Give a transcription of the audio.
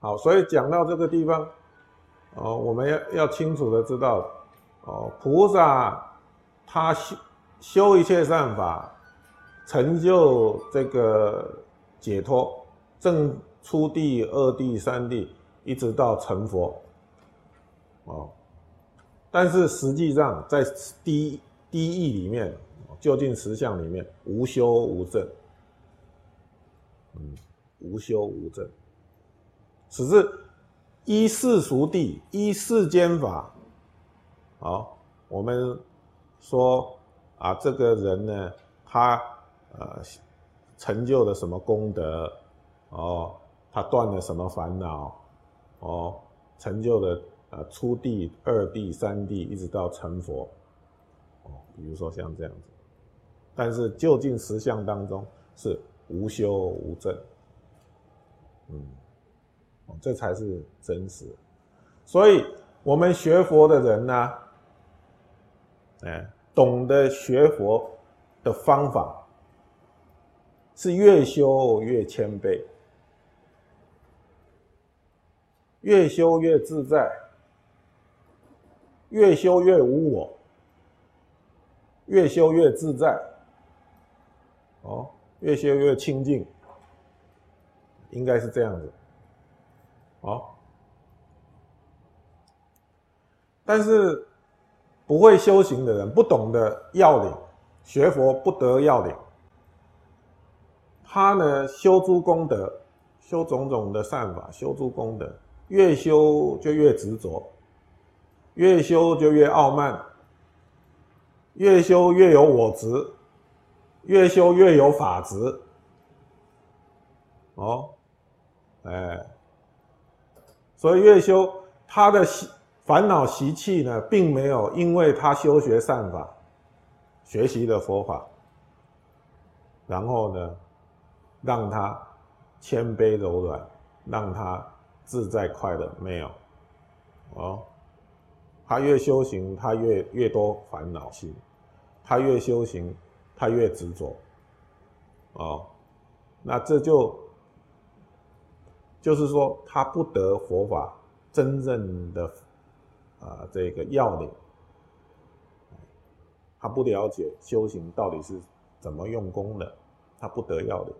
好，所以讲到这个地方，哦，我们要要清楚的知道，哦，菩萨他修修一切善法，成就这个解脱，正初地、二地、三地，一直到成佛，哦，但是实际上在第第一义里面，究竟实相里面，无修无证，嗯，无修无证。只是依世俗地，依世间法。好，我们说啊，这个人呢，他呃成就了什么功德？哦，他断了什么烦恼？哦，成就了呃初地、二地、三地，一直到成佛。哦，比如说像这样子。但是就近实相当中是无修无证。嗯。这才是真实，所以我们学佛的人呢，哎，懂得学佛的方法，是越修越谦卑，越修越自在，越修越无我，越修越自在，哦，越修越清净，应该是这样子。好，但是不会修行的人，不懂得要领，学佛不得要领，他呢修诸功德，修种种的善法，修诸功德，越修就越执着，越修就越傲慢，越修越有我执，越修越有法执。哦，哎。所以越修他的习烦恼习气呢，并没有因为他修学善法，学习了佛法，然后呢，让他谦卑柔软，让他自在快乐，没有，哦，他越修行，他越越多烦恼心，他越修行，他越执着，哦，那这就。就是说，他不得佛法真正的啊这个要领，他不了解修行到底是怎么用功的，他不得要领。